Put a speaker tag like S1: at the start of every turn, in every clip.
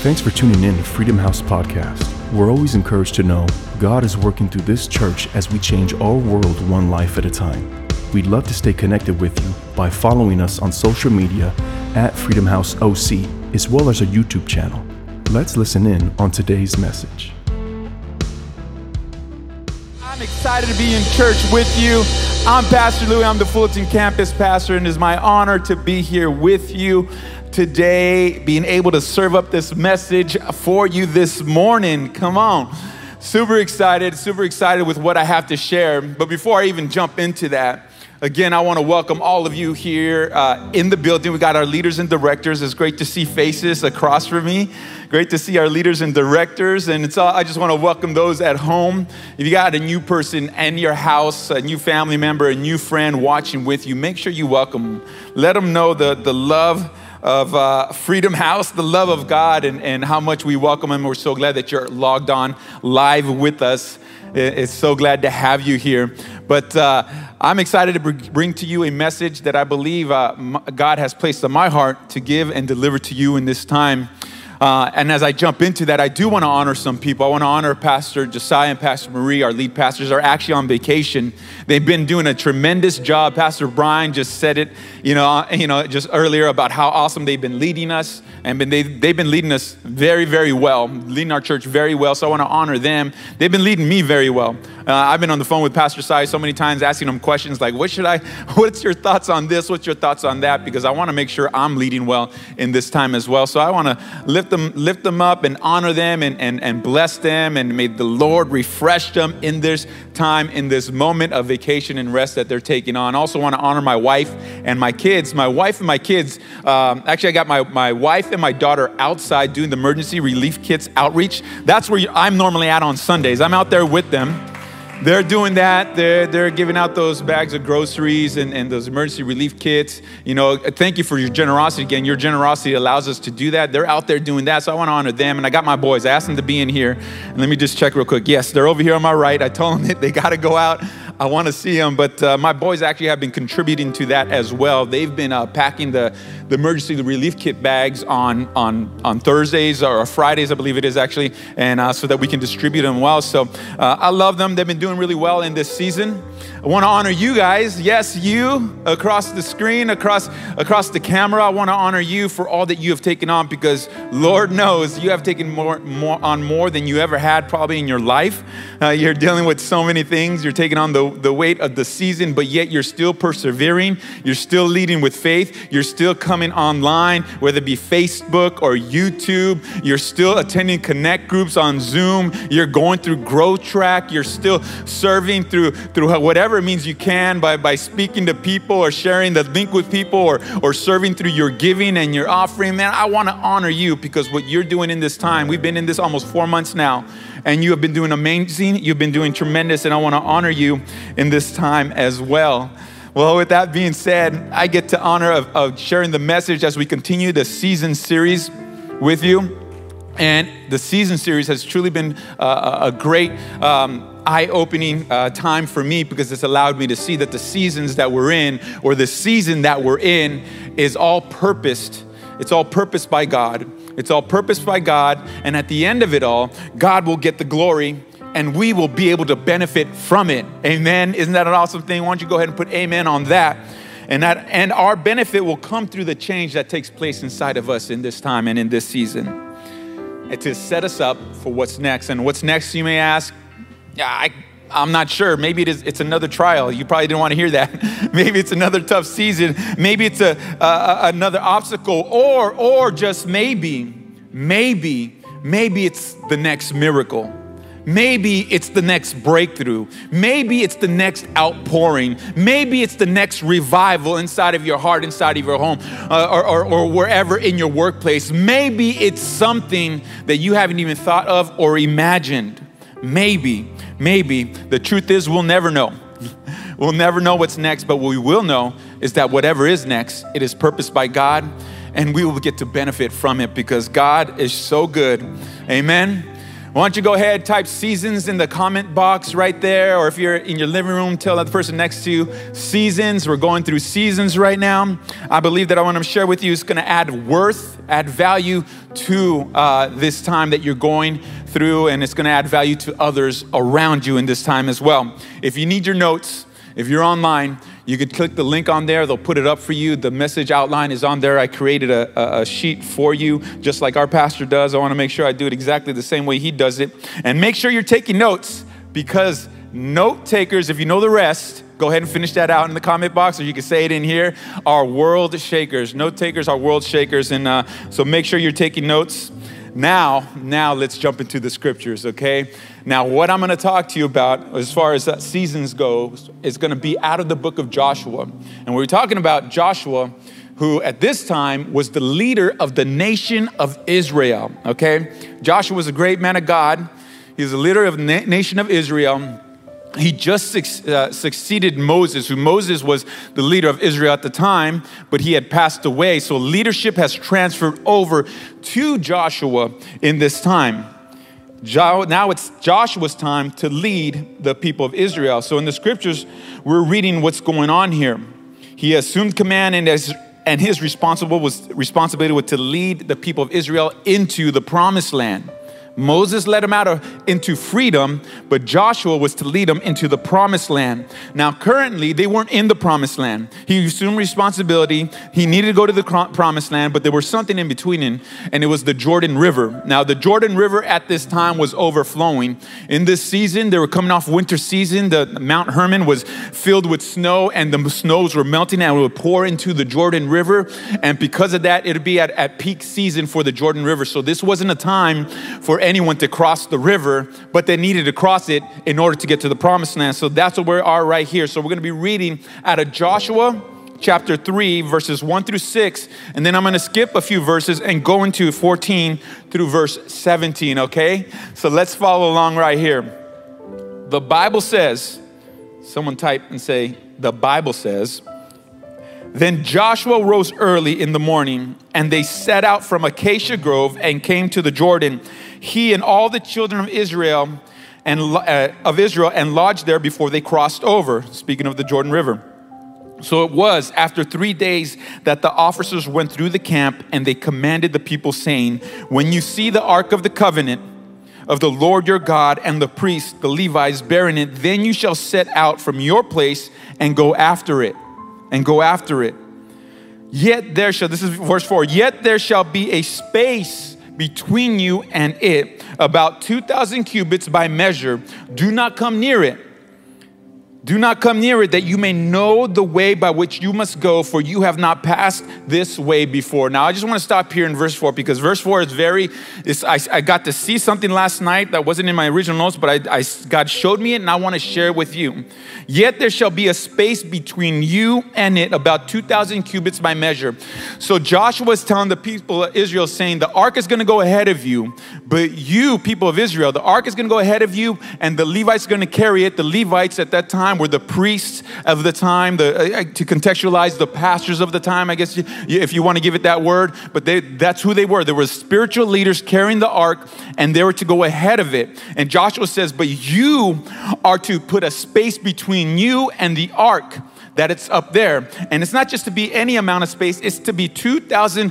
S1: Thanks for tuning in to Freedom House Podcast. We're always encouraged to know God is working through this church as we change our world one life at a time. We'd love to stay connected with you by following us on social media at Freedom House OC, as well as our YouTube channel. Let's listen in on today's message.
S2: I'm excited to be in church with you. I'm Pastor Louis. I'm the Fullerton campus pastor, and it's my honor to be here with you today, being able to serve up this message for you this morning. Come on. Super excited, super excited with what I have to share. But before I even jump into that, Again, I want to welcome all of you here uh, in the building. We got our leaders and directors. It's great to see faces across from me. Great to see our leaders and directors. And it's all, I just want to welcome those at home. If you got a new person in your house, a new family member, a new friend watching with you, make sure you welcome them. Let them know the, the love of uh, Freedom House, the love of God, and, and how much we welcome Him. We're so glad that you're logged on live with us. It's so glad to have you here. But uh, I'm excited to bring to you a message that I believe uh, God has placed on my heart to give and deliver to you in this time. Uh, and as I jump into that, I do want to honor some people. I want to honor Pastor Josiah and Pastor Marie, our lead pastors, are actually on vacation. They've been doing a tremendous job. Pastor Brian just said it, you know, uh, you know, just earlier about how awesome they've been leading us, and been, they, they've been leading us very, very well, leading our church very well. So I want to honor them. They've been leading me very well. Uh, I've been on the phone with Pastor Sai so many times, asking him questions like, "What should I? What's your thoughts on this? What's your thoughts on that?" Because I want to make sure I'm leading well in this time as well. So I want to lift them, lift them up, and honor them, and, and and bless them, and may the Lord refresh them in this time, in this moment of vacation and rest that they're taking on. Also want to honor my wife and my kids. My wife and my kids. Um, actually, I got my my wife and my daughter outside doing the emergency relief kits outreach. That's where I'm normally at on Sundays. I'm out there with them they're doing that. They're, they're giving out those bags of groceries and, and those emergency relief kits. You know, thank you for your generosity. Again, your generosity allows us to do that. They're out there doing that, so I want to honor them. And I got my boys. I asked them to be in here. And let me just check real quick. Yes, they're over here on my right. I told them that they got to go out. I want to see them, but uh, my boys actually have been contributing to that as well. They've been uh, packing the, the emergency relief kit bags on, on, on Thursdays or Fridays, I believe it is actually, and uh, so that we can distribute them well. So uh, I love them. They've been doing really well in this season. I want to honor you guys. Yes, you across the screen, across across the camera. I want to honor you for all that you have taken on because Lord knows you have taken more, more on more than you ever had probably in your life. Uh, you're dealing with so many things. You're taking on the, the weight of the season, but yet you're still persevering. You're still leading with faith. You're still coming online, whether it be Facebook or YouTube. You're still attending connect groups on Zoom. You're going through growth track. You're still serving through through whatever means you can by, by speaking to people or sharing the link with people or, or serving through your giving and your offering, man, I want to honor you because what you're doing in this time, we've been in this almost four months now, and you have been doing amazing. You've been doing tremendous, and I want to honor you in this time as well. Well, with that being said, I get to honor of, of sharing the message as we continue the season series with you. And the season series has truly been uh, a great um, eye opening uh, time for me because it's allowed me to see that the seasons that we're in, or the season that we're in, is all purposed. It's all purposed by God. It's all purposed by God. And at the end of it all, God will get the glory and we will be able to benefit from it. Amen. Isn't that an awesome thing? Why don't you go ahead and put amen on that? And that and our benefit will come through the change that takes place inside of us in this time and in this season. To set us up for what's next. And what's next, you may ask? I, I'm not sure. Maybe it is, it's another trial. You probably didn't want to hear that. Maybe it's another tough season. Maybe it's a, a, another obstacle. Or, or just maybe, maybe, maybe it's the next miracle. Maybe it's the next breakthrough. Maybe it's the next outpouring. Maybe it's the next revival inside of your heart, inside of your home, uh, or, or, or wherever in your workplace. Maybe it's something that you haven't even thought of or imagined. Maybe, maybe. The truth is, we'll never know. we'll never know what's next, but what we will know is that whatever is next, it is purposed by God, and we will get to benefit from it because God is so good. Amen. Why don't you go ahead, type seasons in the comment box right there, or if you're in your living room, tell that person next to you seasons. We're going through seasons right now. I believe that I want to share with you is going to add worth, add value to uh, this time that you're going through, and it's going to add value to others around you in this time as well. If you need your notes, if you're online, you could click the link on there. They'll put it up for you. The message outline is on there. I created a, a, sheet for you, just like our pastor does. I want to make sure I do it exactly the same way he does it. And make sure you're taking notes because note takers, if you know the rest, go ahead and finish that out in the comment box, or you can say it in here, are world shakers. Note takers are world shakers. And uh, so make sure you're taking notes. Now, now let's jump into the scriptures, okay? Now, what I'm going to talk to you about as far as seasons go is going to be out of the book of Joshua. And we're talking about Joshua, who at this time was the leader of the nation of Israel, okay? Joshua was a great man of God. He was the leader of the nation of Israel he just uh, succeeded Moses, who Moses was the leader of Israel at the time, but he had passed away. So leadership has transferred over to Joshua in this time. Now it's Joshua's time to lead the people of Israel. So in the scriptures, we're reading what's going on here. He assumed command and as and his responsible was responsibility was to lead the people of Israel into the promised land. Moses led them out of, into freedom, but Joshua was to lead them into the promised land. Now, currently, they weren't in the promised land. He assumed responsibility. He needed to go to the promised land, but there was something in between, him, and it was the Jordan River. Now, the Jordan River at this time was overflowing. In this season, they were coming off winter season. The Mount Hermon was filled with snow, and the snows were melting and would pour into the Jordan River. And because of that, it'd be at, at peak season for the Jordan River. So this wasn't a time for anyone to cross the river, but they needed to cross it in order to get to the promised land. So that's what we are right here. So we're going to be reading out of Joshua chapter 3, verses 1 through 6, and then I'm going to skip a few verses and go into 14 through verse 17, okay? So let's follow along right here. The Bible says, someone type and say, the Bible says, then Joshua rose early in the morning, and they set out from Acacia Grove and came to the Jordan, he and all the children of Israel and uh, of Israel, and lodged there before they crossed over. Speaking of the Jordan River. So it was after three days that the officers went through the camp, and they commanded the people, saying, "When you see the ark of the covenant." Of the Lord your God and the priests, the Levites, bearing it, then you shall set out from your place and go after it and go after it. Yet there shall, this is verse 4, yet there shall be a space between you and it, about 2,000 cubits by measure. Do not come near it do not come near it that you may know the way by which you must go, for you have not passed this way before. Now, I just want to stop here in verse 4 because verse 4 is very, I, I, got to see something last night that wasn't in my original notes, but I, I, God showed me it and I want to share it with you. Yet there shall be a space between you and it, about 2,000 cubits by measure. So Joshua is telling the people of Israel, saying, The ark is going to go ahead of you, but you, people of Israel, the ark is going to go ahead of you, and the Levites are going to carry it. The Levites at that time were the priests of the time, the, uh, uh, to contextualize the pastors of the time, I guess, if you want to give it that word. But they, that's who they were. They were spiritual leaders carrying the ark, and they were to go ahead of it. And Joshua says, But you are to put a space between you and the ark that it's up there. And it's not just to be any amount of space, it's to be 2,000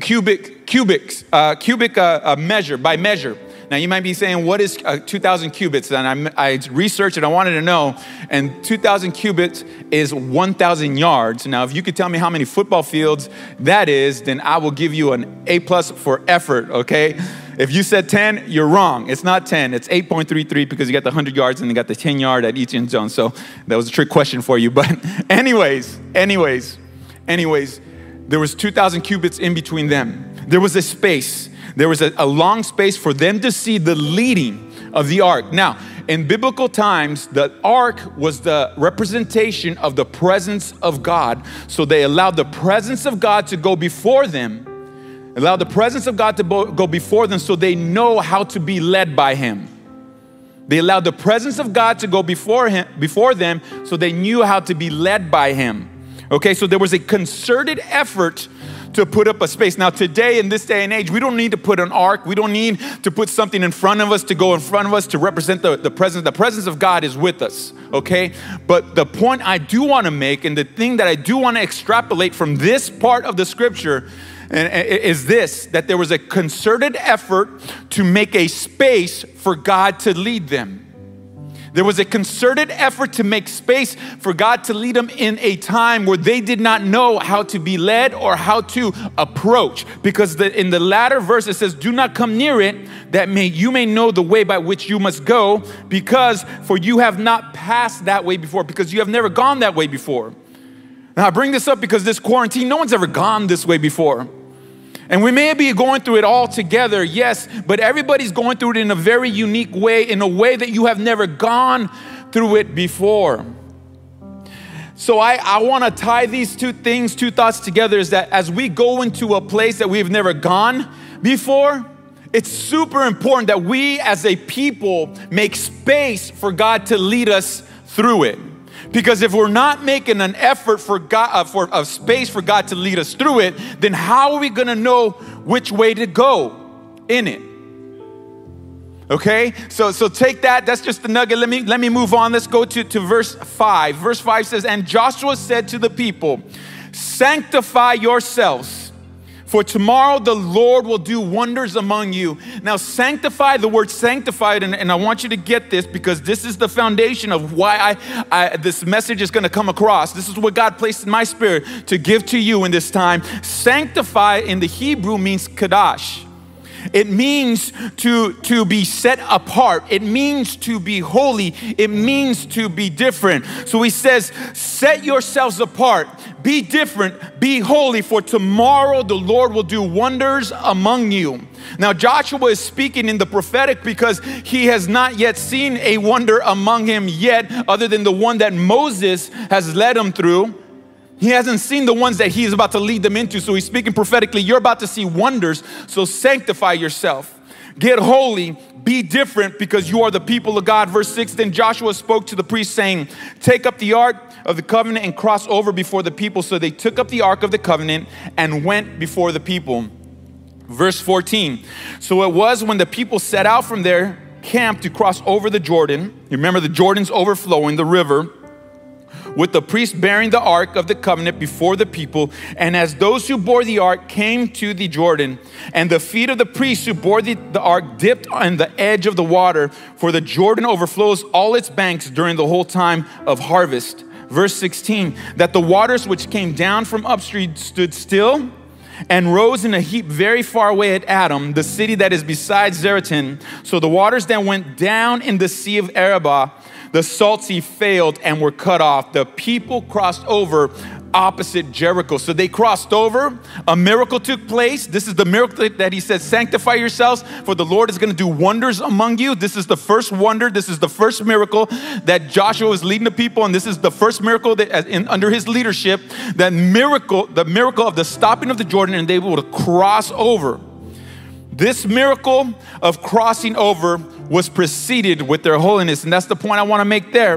S2: cubic, cubics, uh, cubic uh, uh, measure, by measure. Now, you might be saying, what is uh, 2,000 cubits? And I, I researched it, I wanted to know. And 2,000 cubits is 1,000 yards. Now, if you could tell me how many football fields that is, then I will give you an A plus for effort, okay? If you said 10, you're wrong. It's not 10. It's 8.33 because you got the 100 yards and you got the 10 yard at each end zone. So that was a trick question for you. But anyways, anyways, anyways, there was 2,000 cubits in between them. There was a space. There was a, a long space for them to see the leading of the ark. Now, in biblical times, the ark was the representation of the presence of God. So they allowed the presence of God to go before them allowed the presence of God to go before them so they know how to be led by Him. They allowed the presence of God to go before him, before them, so they knew how to be led by Him. Okay, so there was a concerted effort to put up a space. Now, today, in this day and age, we don't need to put an ark. We don't need to put something in front of us to go in front of us to represent the, the presence. The presence of God is with us, okay? But the point I do want to make and the thing that I do want to extrapolate from this part of the scripture eh, eh, is this that there was a concerted effort to make a space for God to lead them. There was a concerted effort to make space for God to lead them in a time where they did not know how to be led or how to approach. Because the, in the latter verse it says, Do not come near it, that may, you may know the way by which you must go, because for you have not passed that way before, because you have never gone that way before. Now I bring this up because this quarantine, no one's ever gone this way before. And we may be going through it all together, yes, but everybody's going through it in a very unique way, in a way that you have never gone through it before. So I, I want to tie these two things, two thoughts together is that as we go into a place that we've never gone before, it's super important that we as a people make space for God to lead us through it. Because if we're not making an effort for God, uh, for a space for God to lead us through it, then how are we going to know which way to go in it? Okay, so so take that. That's just the nugget. Let me let me move on. Let's go to, to verse five. Verse five says, "And Joshua said to the people, Sanctify yourselves." For tomorrow the Lord will do wonders among you. Now, sanctify, the word sanctified, and, and I want you to get this because this is the foundation of why I, I this message is going to come across. This is what God placed in my spirit to give to you in this time. Sanctify in the Hebrew means kadash. It means to, to be set apart. It means to be holy. It means to be different. So he says, Set yourselves apart, be different, be holy, for tomorrow the Lord will do wonders among you. Now, Joshua is speaking in the prophetic because he has not yet seen a wonder among him yet, other than the one that Moses has led him through. He hasn't seen the ones that he is about to lead them into. So he's speaking prophetically. You're about to see wonders. So sanctify yourself. Get holy, be different because you are the people of God. Verse 6 Then Joshua spoke to the priests, saying, Take up the ark of the covenant and cross over before the people. So they took up the ark of the covenant and went before the people. Verse 14 So it was when the people set out from their camp to cross over the Jordan. You remember the Jordan's overflowing, the river with the priest bearing the ark of the covenant before the people. And as those who bore the ark came to the Jordan, and the feet of the priests who bore the, the ark dipped on the edge of the water, for the Jordan overflows all its banks during the whole time of harvest. Verse 16, that the waters which came down from upstream stood still and rose in a heap very far away at Adam, the city that is beside Zaretan. So the waters then went down in the sea of Arabah the Salt Sea failed and were cut off. The people crossed over opposite Jericho. So they crossed over. A miracle took place. This is the miracle that he says, Sanctify yourselves, for the Lord is going to do wonders among you. This is the first wonder. This is the first miracle that Joshua is leading the people. And this is the first miracle that in, under his leadership, that miracle, the miracle of the stopping of the Jordan, and they were able to cross over. This miracle of crossing over was preceded with their holiness. And that's the point I want to make there.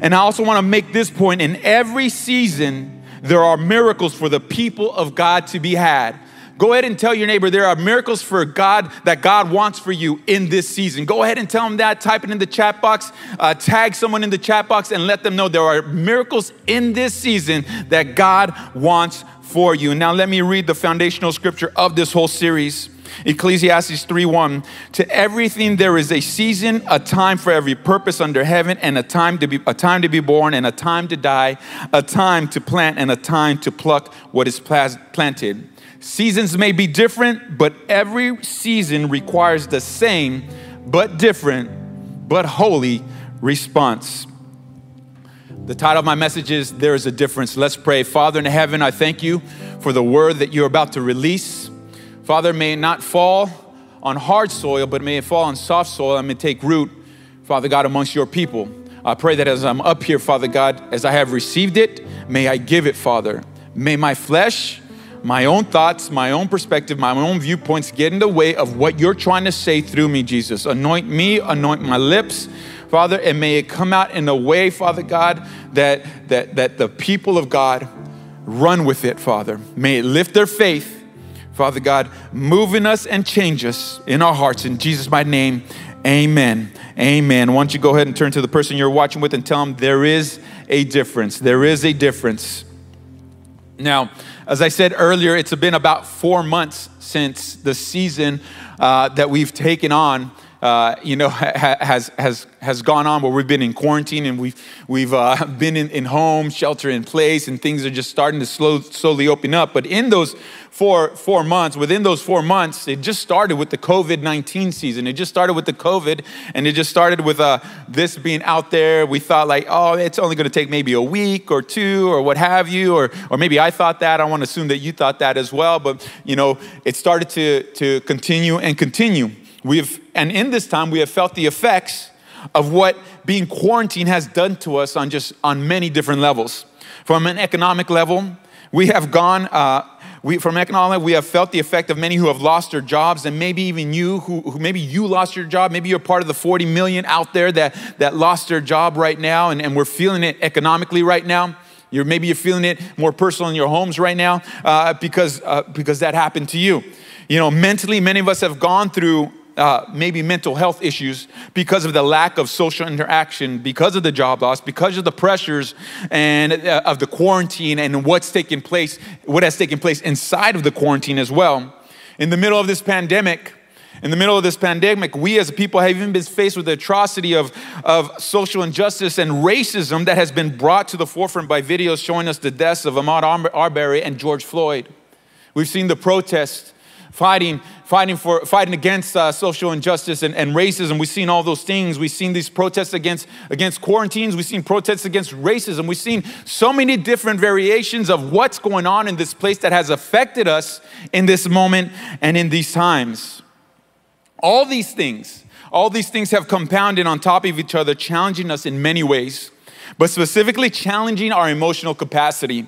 S2: And I also want to make this point in every season, there are miracles for the people of God to be had. Go ahead and tell your neighbor there are miracles for God that God wants for you in this season. Go ahead and tell them that. Type it in the chat box. Uh, tag someone in the chat box and let them know there are miracles in this season that God wants for you. Now, let me read the foundational scripture of this whole series. Ecclesiastes 3:1 To everything there is a season, a time for every purpose under heaven and a time to be a time to be born and a time to die, a time to plant and a time to pluck what is planted. Seasons may be different, but every season requires the same but different but holy response. The title of my message is There is a Difference. Let's pray. Father in heaven, I thank you for the word that you're about to release. Father, may it not fall on hard soil, but may it fall on soft soil and may take root, Father God, amongst your people. I pray that as I'm up here, Father God, as I have received it, may I give it, Father. May my flesh, my own thoughts, my own perspective, my own viewpoints get in the way of what you're trying to say through me, Jesus. Anoint me, anoint my lips, Father, and may it come out in a way, Father God, that, that, that the people of God run with it, Father. May it lift their faith. Father God, move in us and change us in our hearts. In Jesus' mighty name, amen. Amen. Why don't you go ahead and turn to the person you're watching with and tell them there is a difference. There is a difference. Now, as I said earlier, it's been about four months since the season uh, that we've taken on uh, you know, ha- has, has, has gone on where we've been in quarantine and we've, we've uh, been in, in home, shelter in place, and things are just starting to slow, slowly open up. But in those four, four months, within those four months, it just started with the COVID 19 season. It just started with the COVID, and it just started with uh, this being out there. We thought, like, oh, it's only going to take maybe a week or two or what have you, or, or maybe I thought that. I want to assume that you thought that as well. But, you know, it started to, to continue and continue. We've, and in this time, we have felt the effects of what being quarantined has done to us on just on many different levels. From an economic level, we have gone. Uh, we, from economic, we have felt the effect of many who have lost their jobs, and maybe even you, who, who, maybe you lost your job. Maybe you're part of the 40 million out there that, that lost their job right now, and, and we're feeling it economically right now. You're, maybe you're feeling it more personal in your homes right now uh, because, uh, because that happened to you. You know, mentally, many of us have gone through uh, maybe mental health issues because of the lack of social interaction, because of the job loss, because of the pressures and uh, of the quarantine and what's taking place, what has taken place inside of the quarantine as well. In the middle of this pandemic, in the middle of this pandemic, we as a people have even been faced with the atrocity of, of social injustice and racism that has been brought to the forefront by videos showing us the deaths of Ahmaud Arbery and George Floyd. We've seen the protests fighting, fighting, for, fighting against uh, social injustice and, and racism. We've seen all those things. We've seen these protests against, against quarantines. We've seen protests against racism. We've seen so many different variations of what's going on in this place that has affected us in this moment and in these times. All these things, all these things have compounded on top of each other, challenging us in many ways, but specifically challenging our emotional capacity.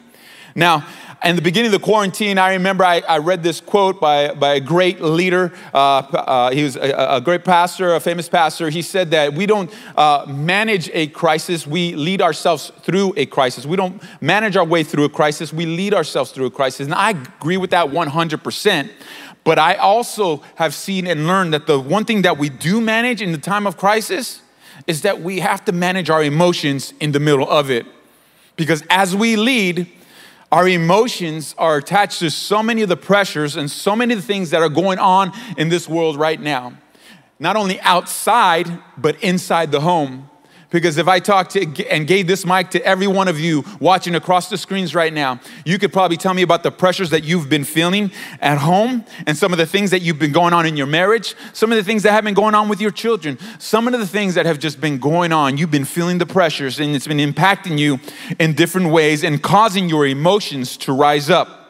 S2: Now, in the beginning of the quarantine, I remember I, I read this quote by, by a great leader. Uh, uh, he was a, a, great pastor, a famous pastor. He said that we don't uh, manage a crisis, we lead ourselves through a crisis. We don't manage our way through a crisis, we lead ourselves through a crisis. And I agree with that 100%. But I also have seen and learned that the one thing that we do manage in the time of crisis is that we have to manage our emotions in the middle of it. Because as we lead, our emotions are attached to so many of the pressures and so many of the things that are going on in this world right now. Not only outside, but inside the home. Because if I talked to and gave this mic to every one of you watching across the screens right now, you could probably tell me about the pressures that you've been feeling at home and some of the things that you've been going on in your marriage, some of the things that have been going on with your children, some of the things that have just been going on. You've been feeling the pressures and it's been impacting you in different ways and causing your emotions to rise up.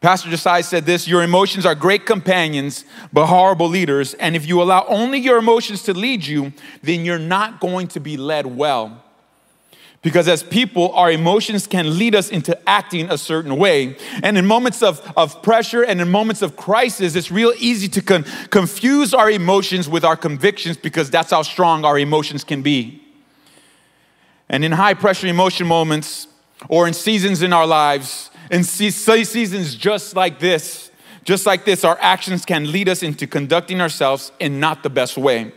S2: Pastor Josiah said this Your emotions are great companions, but horrible leaders. And if you allow only your emotions to lead you, then you're not going to be led well. Because as people, our emotions can lead us into acting a certain way. And in moments of, of pressure and in moments of crisis, it's real easy to con- confuse our emotions with our convictions because that's how strong our emotions can be. And in high pressure emotion moments or in seasons in our lives, in seasons just like this, just like this, our actions can lead us into conducting ourselves in not the best way.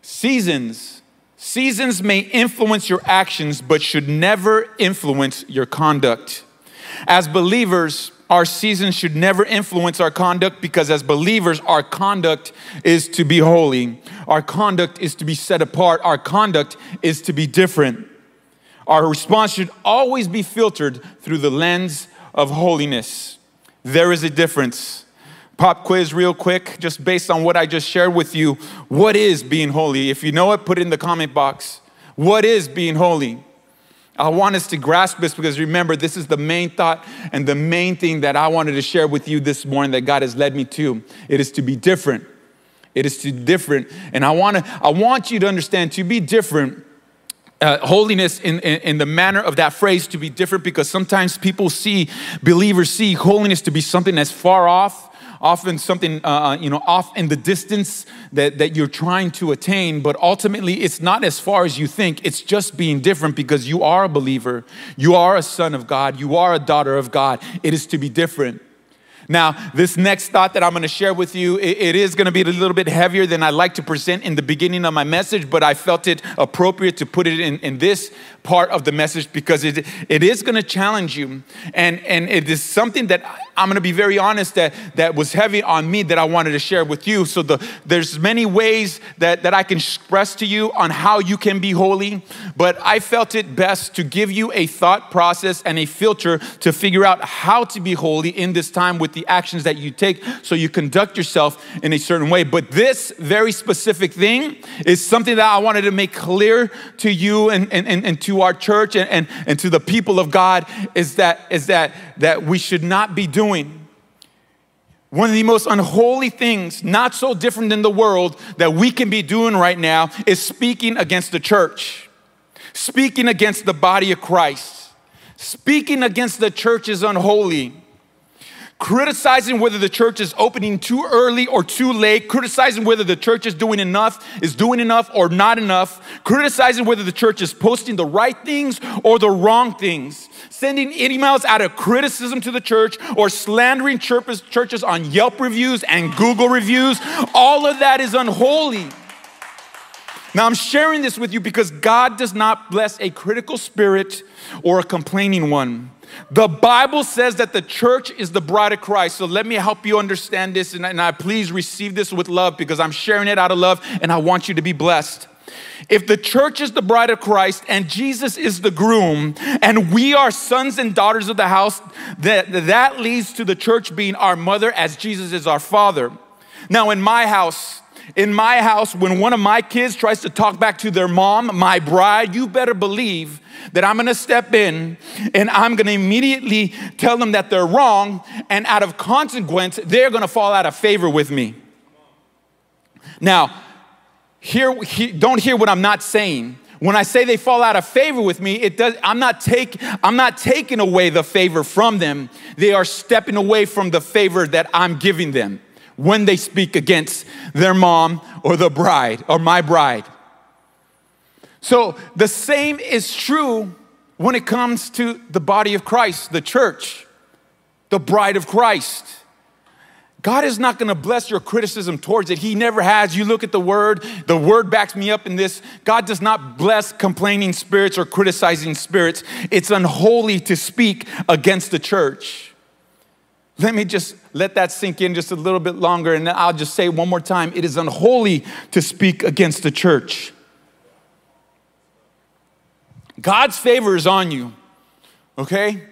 S2: Seasons, seasons may influence your actions, but should never influence your conduct. As believers, our seasons should never influence our conduct because, as believers, our conduct is to be holy. Our conduct is to be set apart. Our conduct is to be different. Our response should always be filtered through the lens of holiness. There is a difference. Pop quiz, real quick, just based on what I just shared with you. What is being holy? If you know it, put it in the comment box. What is being holy? I want us to grasp this because remember, this is the main thought and the main thing that I wanted to share with you this morning that God has led me to. It is to be different. It is to different. And I want to I want you to understand to be different uh, holiness in, in, in, the manner of that phrase to be different because sometimes people see, believers see holiness to be something that's far off often something, uh, uh, you know, off in the distance that, that you're trying to attain, but ultimately it's not as far as you think. It's just being different because you are a believer. You are a son of God. You are a daughter of God. It is to be different. Now, this next thought that I'm going to share with you, it, is going to be a little bit heavier than I like to present in the beginning of my message, but I felt it appropriate to put it in, in this part of the message because it, it is going to challenge you. And, and it is something that I'm going to be very honest that, that was heavy on me that I wanted to share with you. So the, there's many ways that, that I can express to you on how you can be holy, but I felt it best to give you a thought process and a filter to figure out how to be holy in this time with the actions that you take so you conduct yourself in a certain way. But this very specific thing is something that I wanted to make clear to you and, and, and, and to our church and, and, and to the people of God is that, is that, that we should not be doing. One of the most unholy things, not so different than the world, that we can be doing right now is speaking against the church, speaking against the body of Christ. Speaking against the church is unholy criticizing whether the church is opening too early or too late, criticizing whether the church is doing enough, is doing enough or not enough, criticizing whether the church is posting the right things or the wrong things, sending emails out of criticism to the church or slandering churches on Yelp reviews and Google reviews. All of that is unholy. Now, I'm sharing this with you because God does not bless a critical spirit or a complaining one. The Bible says that the church is the bride of Christ. So let me help you understand this, and, and I please receive this with love because I'm sharing it out of love and I want you to be blessed. If the church is the bride of Christ and Jesus is the groom, and we are sons and daughters of the house, that, that leads to the church being our mother as Jesus is our father. Now, in my house, in my house, when one of my kids tries to talk back to their mom, my bride, you better believe that I'm gonna step in and I'm gonna immediately tell them that they're wrong, and out of consequence, they're gonna fall out of favor with me. Now, hear, he, don't hear what I'm not saying. When I say they fall out of favor with me, it does, I'm, not take, I'm not taking away the favor from them. They are stepping away from the favor that I'm giving them when they speak against their mom or the bride or my bride. So the same is true when it comes to the body of Christ, the church, the bride of Christ. God is not going to bless your criticism towards it. He never has. You look at the word, the word backs me up in this. God does not bless complaining spirits or criticizing spirits. It's unholy to speak against the church. Let me just let that sink in just a little bit longer, and I'll just say one more time it is unholy to speak against the church. God's favor is on you, okay?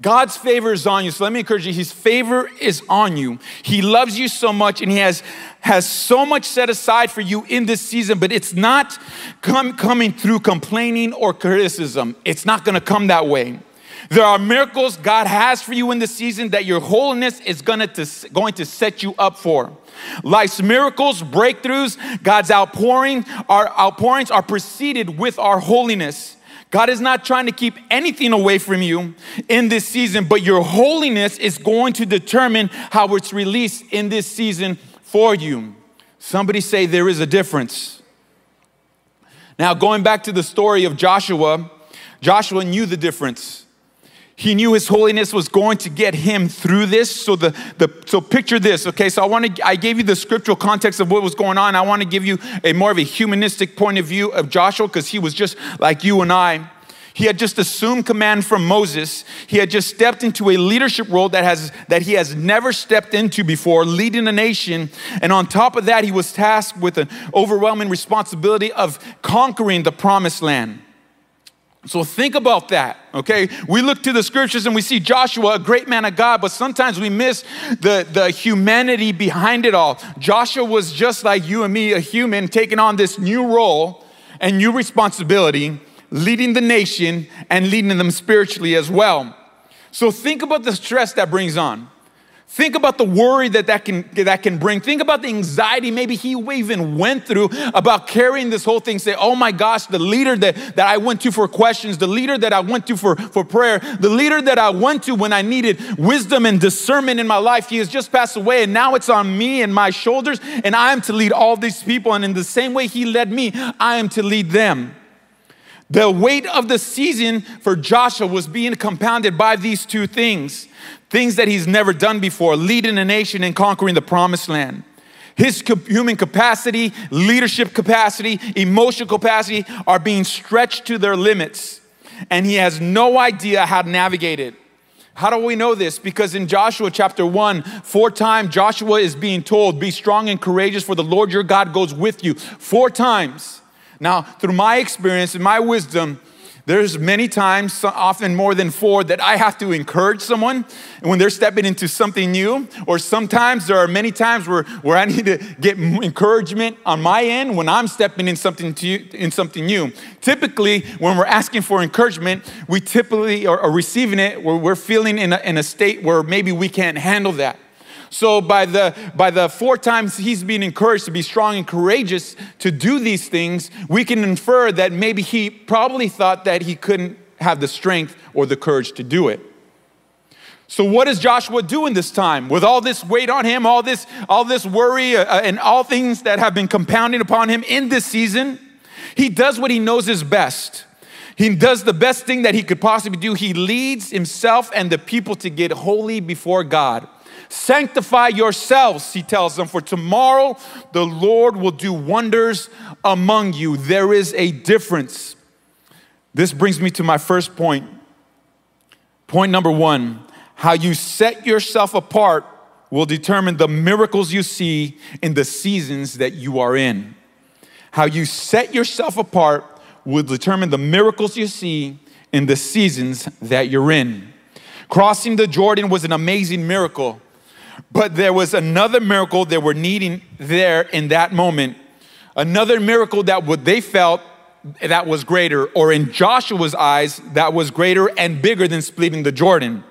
S2: God's favor is on you. So let me encourage you, His favor is on you. He loves you so much, and He has, has so much set aside for you in this season, but it's not come, coming through complaining or criticism. It's not gonna come that way. There are miracles God has for you in this season that your holiness is gonna to, going to set you up for. Life's miracles, breakthroughs, God's outpouring, our outpourings are preceded with our holiness. God is not trying to keep anything away from you in this season, but your holiness is going to determine how it's released in this season for you. Somebody say there is a difference. Now, going back to the story of Joshua, Joshua knew the difference. He knew his holiness was going to get him through this. So the, the so picture this, okay? So I want to I gave you the scriptural context of what was going on. I want to give you a more of a humanistic point of view of Joshua because he was just like you and I. He had just assumed command from Moses. He had just stepped into a leadership role that, has, that he has never stepped into before, leading a nation. And on top of that, he was tasked with an overwhelming responsibility of conquering the promised land. So think about that, okay? We look to the scriptures and we see Joshua, a great man of God, but sometimes we miss the, the humanity behind it all. Joshua was just like you and me, a human, taking on this new role and new responsibility, leading the nation and leading them spiritually as well. So think about the stress that brings on. Think about the worry that that can, that can bring. Think about the anxiety maybe he even went through about carrying this whole thing. Say, oh my gosh, the leader that, that I went to for questions, the leader that I went to for, for prayer, the leader that I went to when I needed wisdom and discernment in my life, he has just passed away. And now it's on me and my shoulders, and I am to lead all these people. And in the same way he led me, I am to lead them. The weight of the season for Joshua was being compounded by these two things things that he's never done before, leading a nation and conquering the promised land. His human capacity, leadership capacity, emotional capacity are being stretched to their limits, and he has no idea how to navigate it. How do we know this? Because in Joshua chapter 1, four times Joshua is being told, Be strong and courageous, for the Lord your God goes with you. Four times. Now, through my experience and my wisdom, there's many times, often more than four, that I have to encourage someone when they're stepping into something new. Or sometimes there are many times where, where I need to get encouragement on my end when I'm stepping in something, to, in something new. Typically, when we're asking for encouragement, we typically are, are receiving it where we're feeling in a, in a state where maybe we can't handle that. So by the by the four times he's being encouraged to be strong and courageous to do these things, we can infer that maybe he probably thought that he couldn't have the strength or the courage to do it. So what does Joshua do in this time with all this weight on him, all this all this worry uh, uh, and all things that have been compounding upon him in this season? He does what he knows is best. He does the best thing that he could possibly do. He leads himself and the people to get holy before God. Sanctify yourselves, he tells them, for tomorrow the Lord will do wonders among you. There is a difference. This brings me to my first point. Point number one how you set yourself apart will determine the miracles you see in the seasons that you are in. How you set yourself apart will determine the miracles you see in the seasons that you're in. Crossing the Jordan was an amazing miracle. But there was another miracle they were needing there in that moment. Another miracle that what they felt that was greater, or in Joshua's eyes, that was greater and bigger than splitting the Jordan.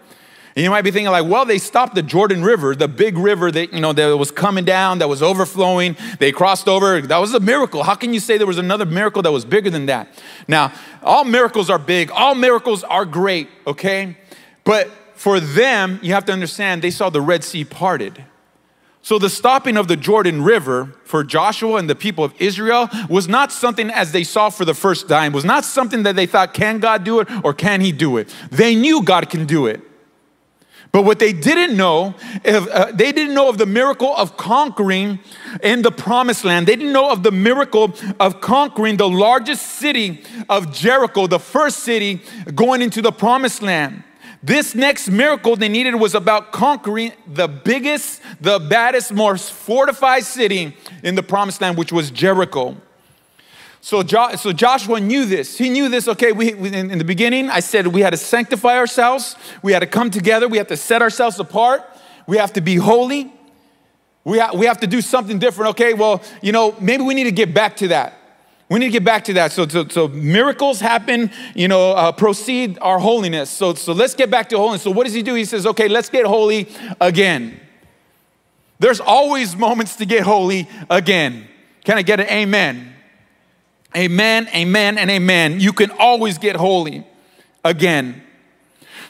S2: And you might be thinking, like, well, they stopped the Jordan River, the big river that you know that was coming down, that was overflowing. They crossed over. That was a miracle. How can you say there was another miracle that was bigger than that? Now, all miracles are big, all miracles are great, okay? But for them, you have to understand, they saw the Red Sea parted. So the stopping of the Jordan River for Joshua and the people of Israel was not something as they saw for the first time, was not something that they thought, can God do it or can he do it? They knew God can do it. But what they didn't know, if, uh, they didn't know of the miracle of conquering in the promised land. They didn't know of the miracle of conquering the largest city of Jericho, the first city going into the promised land. This next miracle they needed was about conquering the biggest, the baddest, most fortified city in the promised land, which was Jericho. So, jo- so Joshua knew this. He knew this. Okay, we, we in, in, the beginning, I said we had to sanctify ourselves. We had to come together. We have to set ourselves apart. We have to be holy. We, ha- we have to do something different. Okay, well, you know, maybe we need to get back to that. We need to get back to that. So, so, so miracles happen, you know, uh, proceed our holiness. So, so let's get back to holiness. So, what does he do? He says, okay, let's get holy again. There's always moments to get holy again. Can I get an amen? Amen, amen, and amen. You can always get holy again.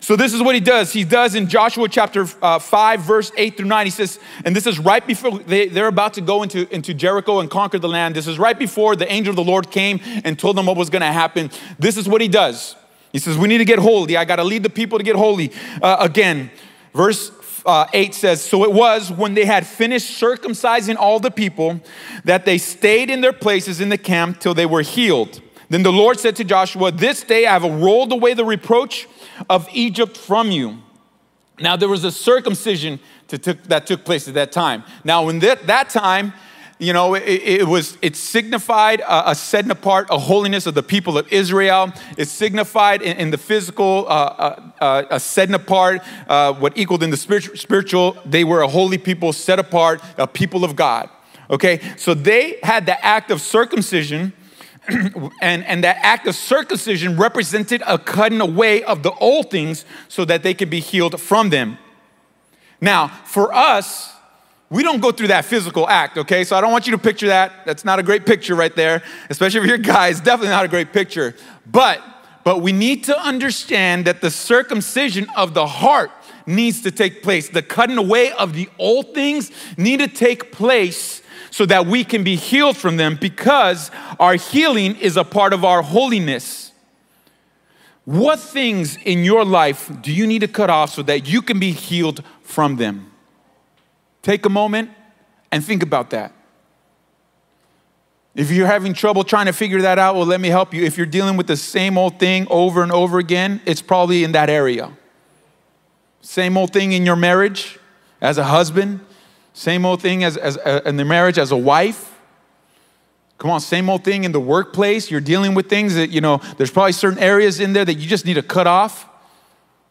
S2: So this is what he does. He does in Joshua chapter uh, 5, verse 8 through 9. He says, and this is right before they, they're about to go into, into Jericho and conquer the land. This is right before the angel of the Lord came and told them what was going to happen. This is what he does. He says, we need to get holy. I got to lead the people to get holy. Uh, again, verse uh, 8 says, So it was when they had finished circumcising all the people that they stayed in their places in the camp till they were healed. Then the Lord said to Joshua, This day I have rolled away the reproach of Egypt from you. Now there was a circumcision that took place at that time. Now, in that, that time, you know, it, it, was it signified a, a setting apart, a holiness of the people of Israel. It signified in, in the physical uh, uh, uh a setting apart, uh, what equaled in the spiritual, spiritual. They were a holy people, set apart, a people of God. Okay, so they had the act of circumcision and, and that act of circumcision represented a cutting away of the old things so that they could be healed from them. Now, for us, we don't go through that physical act, okay? So I don't want you to picture that. That's not a great picture right there, especially if you're guys, definitely not a great picture. But but we need to understand that the circumcision of the heart needs to take place. The cutting away of the old things need to take place so that we can be healed from them because our healing is a part of our holiness. What things in your life do you need to cut off so that you can be healed from them? Take a moment and think about that. If you're having trouble trying to figure that out, well, let me help you. If you're dealing with the same old thing over and over again, it's probably in that area. Same old thing in your marriage as a husband, same old thing as, as uh, in the marriage as a wife. Come on, same old thing in the workplace. You're dealing with things that, you know, there's probably certain areas in there that you just need to cut off.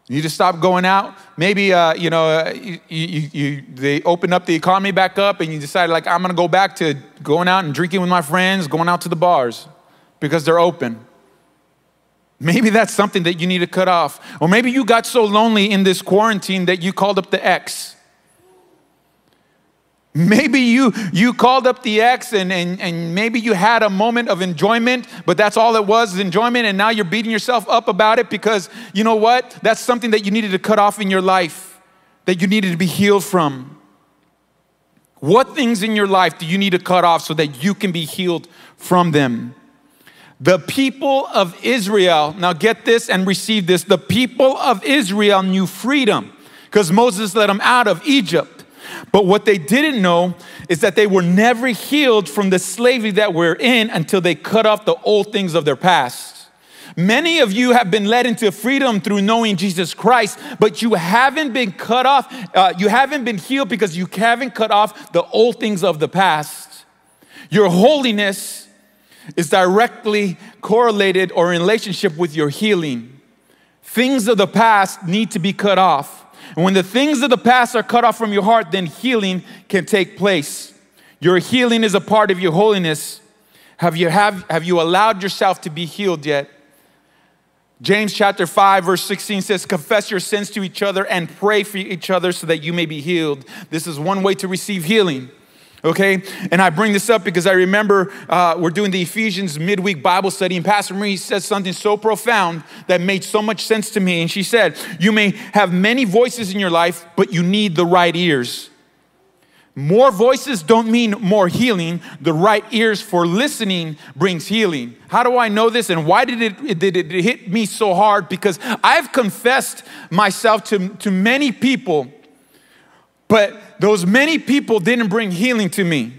S2: You need to stop going out. Maybe, uh, you know, uh, you, you, you, they open up the economy back up and you decide, like, I'm going to go back to going out and drinking with my friends, going out to the bars because they're open. Maybe that's something that you need to cut off. Or maybe you got so lonely in this quarantine that you called up the ex Maybe you, you called up the ex and, and, and maybe you had a moment of enjoyment, but that's all it was, enjoyment, and now you're beating yourself up about it because you know what? That's something that you needed to cut off in your life, that you needed to be healed from. What things in your life do you need to cut off so that you can be healed from them? The people of Israel, now get this and receive this. The people of Israel knew freedom because Moses let them out of Egypt. But what they didn't know is that they were never healed from the slavery that we're in until they cut off the old things of their past. Many of you have been led into freedom through knowing Jesus Christ, but you haven't been cut off, uh, you haven't been healed because you haven't cut off the old things of the past. Your holiness is directly correlated or in relationship with your healing. Things of the past need to be cut off. And when the things of the past are cut off from your heart, then healing can take place. Your healing is a part of your holiness. Have you, have, have you allowed yourself to be healed yet? James chapter 5, verse 16 says, Confess your sins to each other and pray for each other so that you may be healed. This is one way to receive healing okay? And I bring this up because I remember uh, we're doing the Ephesians midweek Bible study, and Pastor Marie said something so profound that made so much sense to me. And she said, You may have many voices in your life, but you need the right ears. More voices don't mean more healing. The right ears for listening brings healing. How do I know this and why did it, did it hit me so hard? Because I've confessed myself to, to many people but those many people didn't bring healing to me.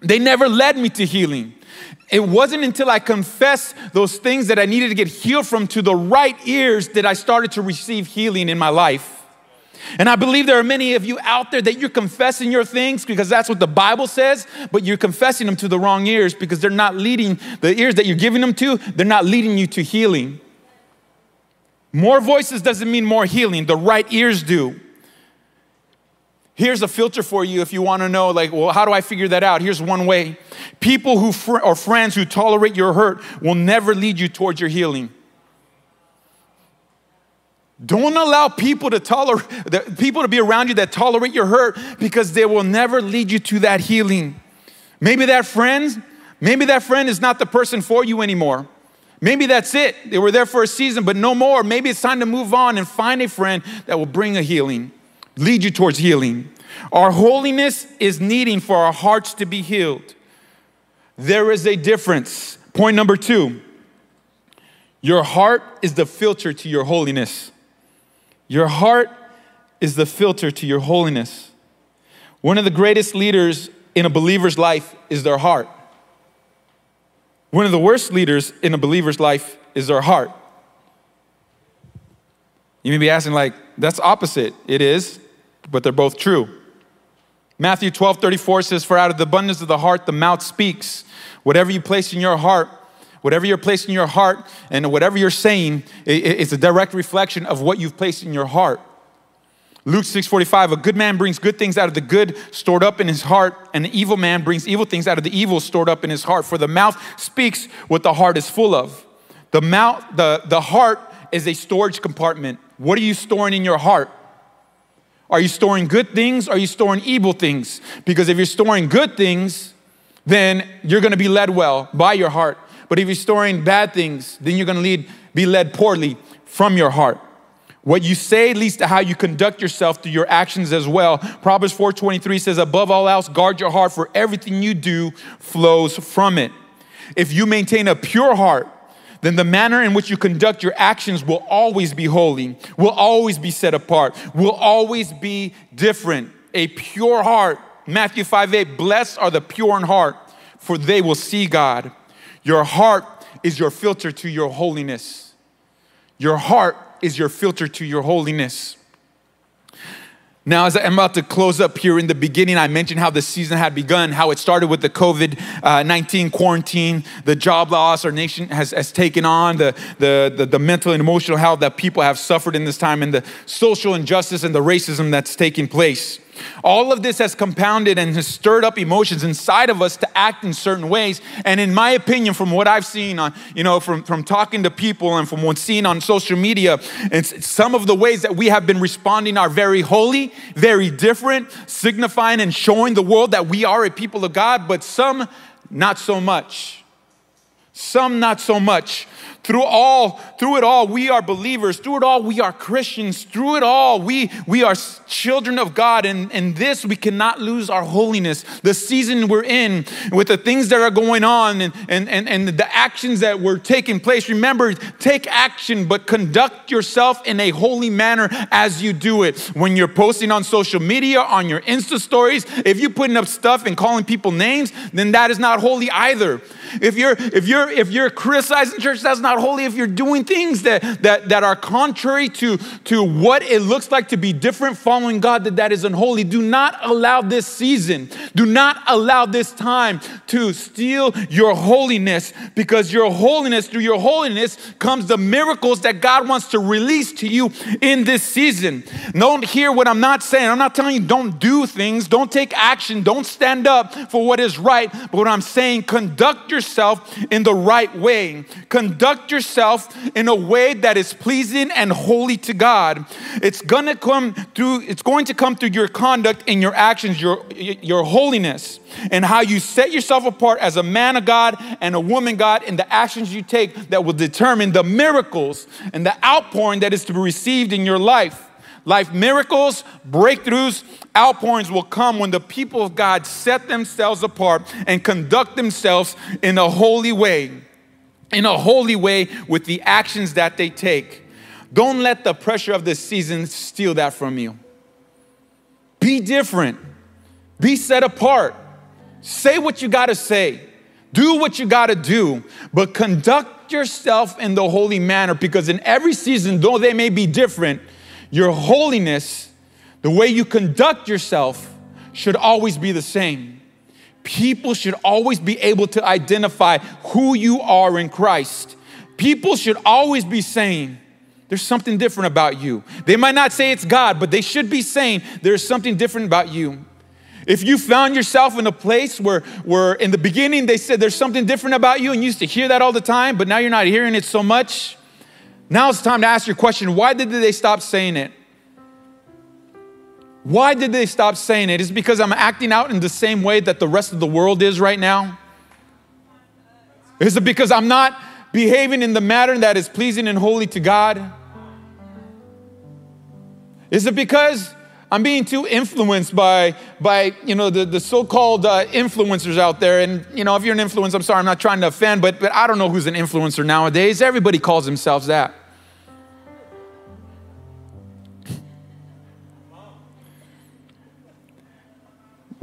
S2: They never led me to healing. It wasn't until I confessed those things that I needed to get healed from to the right ears that I started to receive healing in my life. And I believe there are many of you out there that you're confessing your things because that's what the Bible says, but you're confessing them to the wrong ears because they're not leading, the ears that you're giving them to, they're not leading you to healing. More voices doesn't mean more healing, the right ears do. Here's a filter for you if you want to know, like, well, how do I figure that out? Here's one way people who fr- or friends who tolerate your hurt will never lead you towards your healing. Don't allow people to tolerate people to be around you that tolerate your hurt because they will never lead you to that healing. Maybe that friend, maybe that friend is not the person for you anymore. Maybe that's it. They were there for a season, but no more. Maybe it's time to move on and find a friend that will bring a healing lead you towards healing. Our holiness is needing for our hearts to be healed. There is a difference. Point number two your heart is the filter to your holiness. Your heart is the filter to your holiness. One of the greatest leaders in a believer's life is their heart. One of the worst leaders in a believer's life is their heart. You may be asking, like, that's opposite. It is but they're both true. Matthew 12 34 says, For out of the abundance of the heart, the mouth speaks. Whatever you place in your heart, whatever you're placing in your heart, and whatever you're saying, it's a direct reflection of what you've placed in your heart. Luke 6:45 A good man brings good things out of the good stored up in his heart and an evil man brings evil things out of the evil stored up in his heart for the mouth speaks what the heart is full of. The mouth the, the heart is a storage compartment. What are you storing in your heart? Are you storing good things? Are you storing evil things? Because if you're storing good things, then you're going to be led well by your heart. But if you're storing bad things, then you're going to lead, be led poorly from your heart. What you say leads to how you conduct yourself through your actions as well. Proverbs 4:23 says, "Above all else, guard your heart, for everything you do flows from it." If you maintain a pure heart, then the manner in which you conduct your actions will always be holy, will always be set apart, will always be different. A pure heart. Matthew 5 8, blessed are the pure in heart, for they will see God. Your heart is your filter to your holiness. Your heart is your filter to your holiness. Now, as I'm about to close up here in the beginning, I mentioned how the season had begun, how it started with the COVID uh, 19 quarantine, the job loss our nation has, has taken on, the, the, the, the, mental and emotional health that people have suffered in this time, and the social injustice and the racism that's taking place. All of this has compounded and has stirred up emotions inside of us to act in certain ways. And in my opinion, from what I've seen on, you know, from, from talking to people and from what's seen on social media, it's some of the ways that we have been responding are very holy, very different, signifying and showing the world that we are a people of God, but some not so much. Some not so much. Through all, through it all, we are believers. Through it all, we are Christians. Through it all, we, we are children of God. And in this, we cannot lose our holiness. The season we're in, with the things that are going on and, and, and, and the actions that were taking place. Remember, take action, but conduct yourself in a holy manner as you do it. When you're posting on social media, on your Insta stories, if you're putting up stuff and calling people names, then that is not holy either. If you're if you're if you're criticizing church, that's not holy. If you're doing things that that that are contrary to to what it looks like to be different following God, that that is unholy. Do not allow this season. Do not allow this time to steal your holiness, because your holiness through your holiness comes the miracles that God wants to release to you in this season. Don't hear what I'm not saying. I'm not telling you don't do things, don't take action, don't stand up for what is right. But what I'm saying, conduct yourself yourself in the right way. Conduct yourself in a way that is pleasing and holy to God. It's gonna come through, it's going to come through your conduct and your actions, your, your holiness, and how you set yourself apart as a man of God and a woman God in the actions you take that will determine the miracles and the outpouring that is to be received in your life. Life miracles, breakthroughs, outpourings will come when the people of God set themselves apart and conduct themselves in a holy way, in a holy way with the actions that they take. Don't let the pressure of this season steal that from you. Be different, be set apart, say what you gotta say, do what you gotta do, but conduct yourself in the holy manner because in every season, though they may be different, your holiness, the way you conduct yourself, should always be the same. People should always be able to identify who you are in Christ. People should always be saying, there's something different about you. They might not say it's God, but they should be saying there's something different about you. If you found yourself in a place where, where in the beginning they said there's something different about you and you used to hear that all the time, but now you're not hearing it so much, now it's time to ask your question why did they stop saying it? Why did they stop saying it? Is it because I'm acting out in the same way that the rest of the world is right now? Is it because I'm not behaving in the manner that is pleasing and holy to God? Is it because I'm being too influenced by, by you know, the, the so-called uh, influencers out there. And, you know, if you're an influencer, I'm sorry, I'm not trying to offend, but, but I don't know who's an influencer nowadays. Everybody calls themselves that.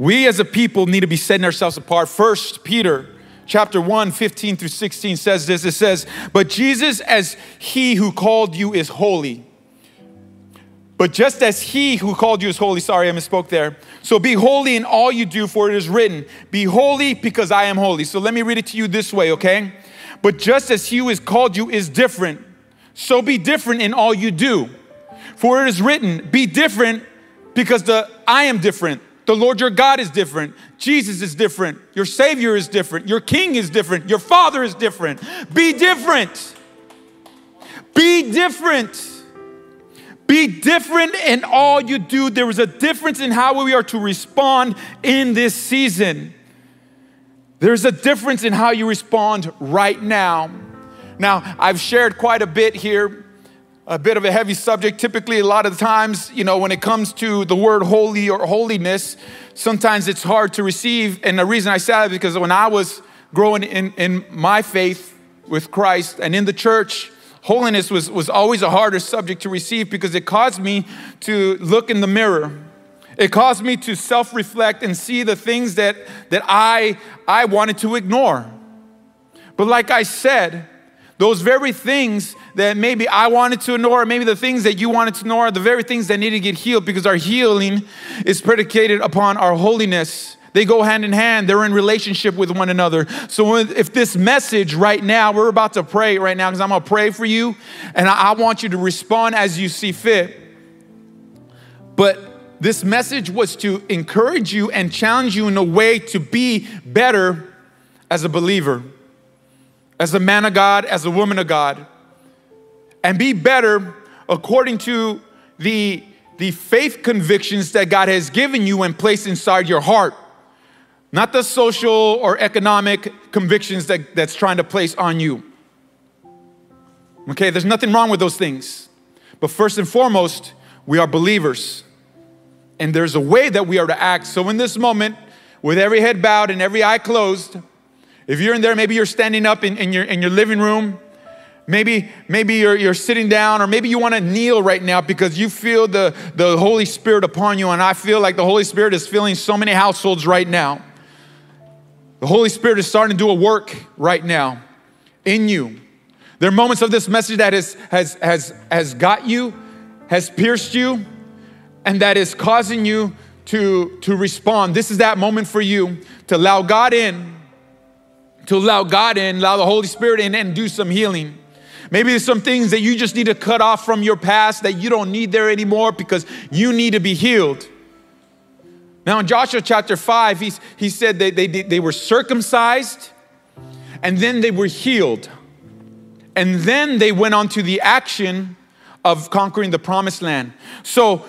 S2: We as a people need to be setting ourselves apart. First, Peter chapter 1, 15 through 16 says this. It says, But Jesus, as he who called you is holy but just as he who called you is holy, sorry, I misspoke there. So be holy in all you do, for it is written, Be holy because I am holy. So let me read it to you this way, okay? But just as he who has called you is different, so be different in all you do. For it is written, Be different because the I am different. The Lord your God is different. Jesus is different. Your Savior is different. Your King is different. Your Father is different. Be different. Be different. Be different in all you do. There is a difference in how we are to respond in this season. There's a difference in how you respond right now. Now, I've shared quite a bit here, a bit of a heavy subject. Typically, a lot of times, you know, when it comes to the word holy or holiness, sometimes it's hard to receive. And the reason I say that is because when I was growing in, in my faith with Christ and in the church, holiness was, was always a harder subject to receive because it caused me to look in the mirror. It caused me to self reflect and see the things that, that I, I wanted to ignore. But like I said, those very things that maybe I wanted to ignore, maybe the things that you wanted to ignore, are the very things that need to get healed because our healing is predicated upon our holiness. They go hand in hand. They're in relationship with one another. So if this message right now, we're about to pray right now because I'm going to pray for you and I want you to respond as you see fit. But this message was to encourage you and challenge you in a way to be better as a believer, as a man of God, as a woman of God, and be better according to the, the faith convictions that God has given you and placed inside your heart not the social or economic convictions that, that's trying to place on you. Okay, there's nothing wrong with those things. But first and foremost, we are believers. And there's a way that we are to act. So in this moment, with every head bowed and every eye closed, if you're in there, maybe you're standing up in, in your, in your living room, Maybe, maybe you're, you're sitting down, or maybe you want to kneel right now because you feel the, the Holy Spirit upon you. And I feel like the Holy Spirit is filling so many households right now. The Holy Spirit is starting to do a work right now in you. There are moments of this message that has, has, has, has got you, has pierced you, and that is causing you to, to respond. This is that moment for you to allow God in, to allow God in, allow the Holy Spirit in, and do some healing. Maybe there's some things that you just need to cut off from your past that you don't need there anymore because you need to be healed. Now, in Joshua chapter 5, he's, he said they, they, they were circumcised and then they were healed. And then they went on to the action of conquering the promised land. So,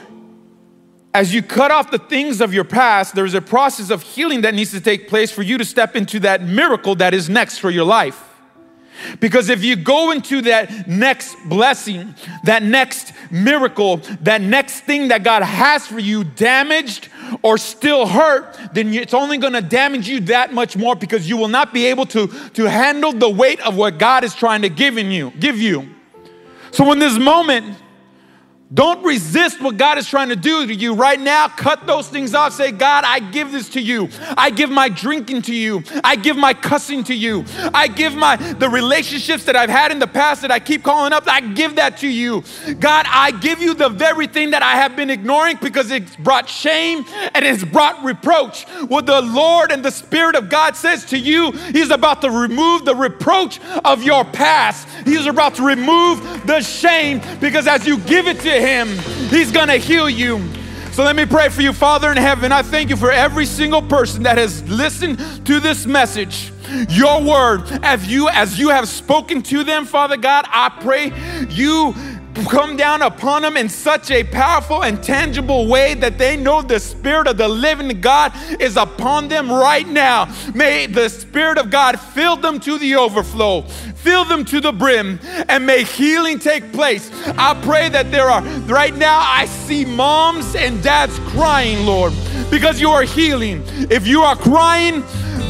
S2: as you cut off the things of your past, there's a process of healing that needs to take place for you to step into that miracle that is next for your life. Because if you go into that next blessing, that next miracle, that next thing that God has for you damaged or still hurt, then it's only gonna damage you that much more because you will not be able to, to handle the weight of what God is trying to give in you, give you. So in this moment, don't resist what God is trying to do to you right now. Cut those things off. Say, God, I give this to you. I give my drinking to you. I give my cussing to you. I give my the relationships that I've had in the past that I keep calling up. I give that to you. God, I give you the very thing that I have been ignoring because it's brought shame and it's brought reproach. What the Lord and the Spirit of God says to you, He's about to remove the reproach of your past. He's about to remove the shame because as you give it to Him, him, He's gonna heal you. So let me pray for you, Father in heaven. I thank you for every single person that has listened to this message. Your word, as you as you have spoken to them, Father God, I pray you come down upon them in such a powerful and tangible way that they know the Spirit of the living God is upon them right now. May the Spirit of God fill them to the overflow, fill them to the brim, and may healing take place. I pray that there are, right now, I see moms and dads crying, Lord, because you are healing. If you are crying,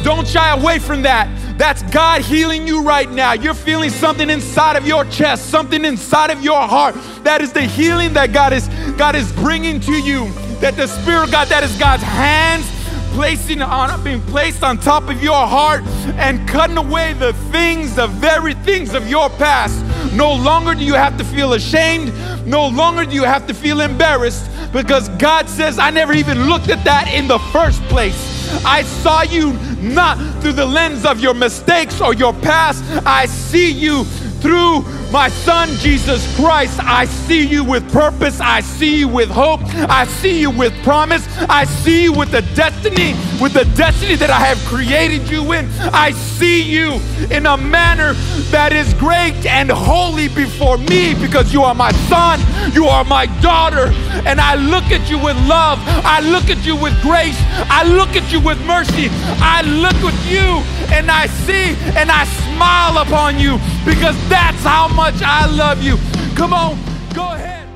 S2: don't shy away from that. That's God healing you right now. You're feeling something inside of your chest, something inside of your heart. That is the healing that God is God is bringing to you. That the Spirit of God, that is God's hands placing on being placed on top of your heart and cutting away the things, the very things of your past. No longer do you have to feel ashamed. No longer do you have to feel embarrassed because God says, I never even looked at that in the first place. I saw you not through the lens of your mistakes or your past. I see you through My son, Jesus Christ, I see you with purpose. I see you with hope. I see you with promise. I see you with the destiny, with the destiny that I have created you in. I see you in a manner that is great and holy before me because you are my son, you are my daughter, and I look at you with love. I look at you with grace. I look at you with mercy. I look at you and I see and I smile upon you because that's how much I love you. Come on, go ahead.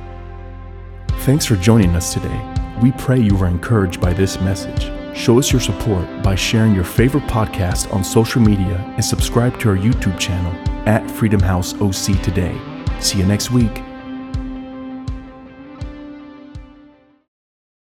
S1: Thanks for joining us today. We pray you were encouraged by this message. Show us your support by sharing your favorite podcast on social media and subscribe to our YouTube channel at Freedom House OC today. See you next week.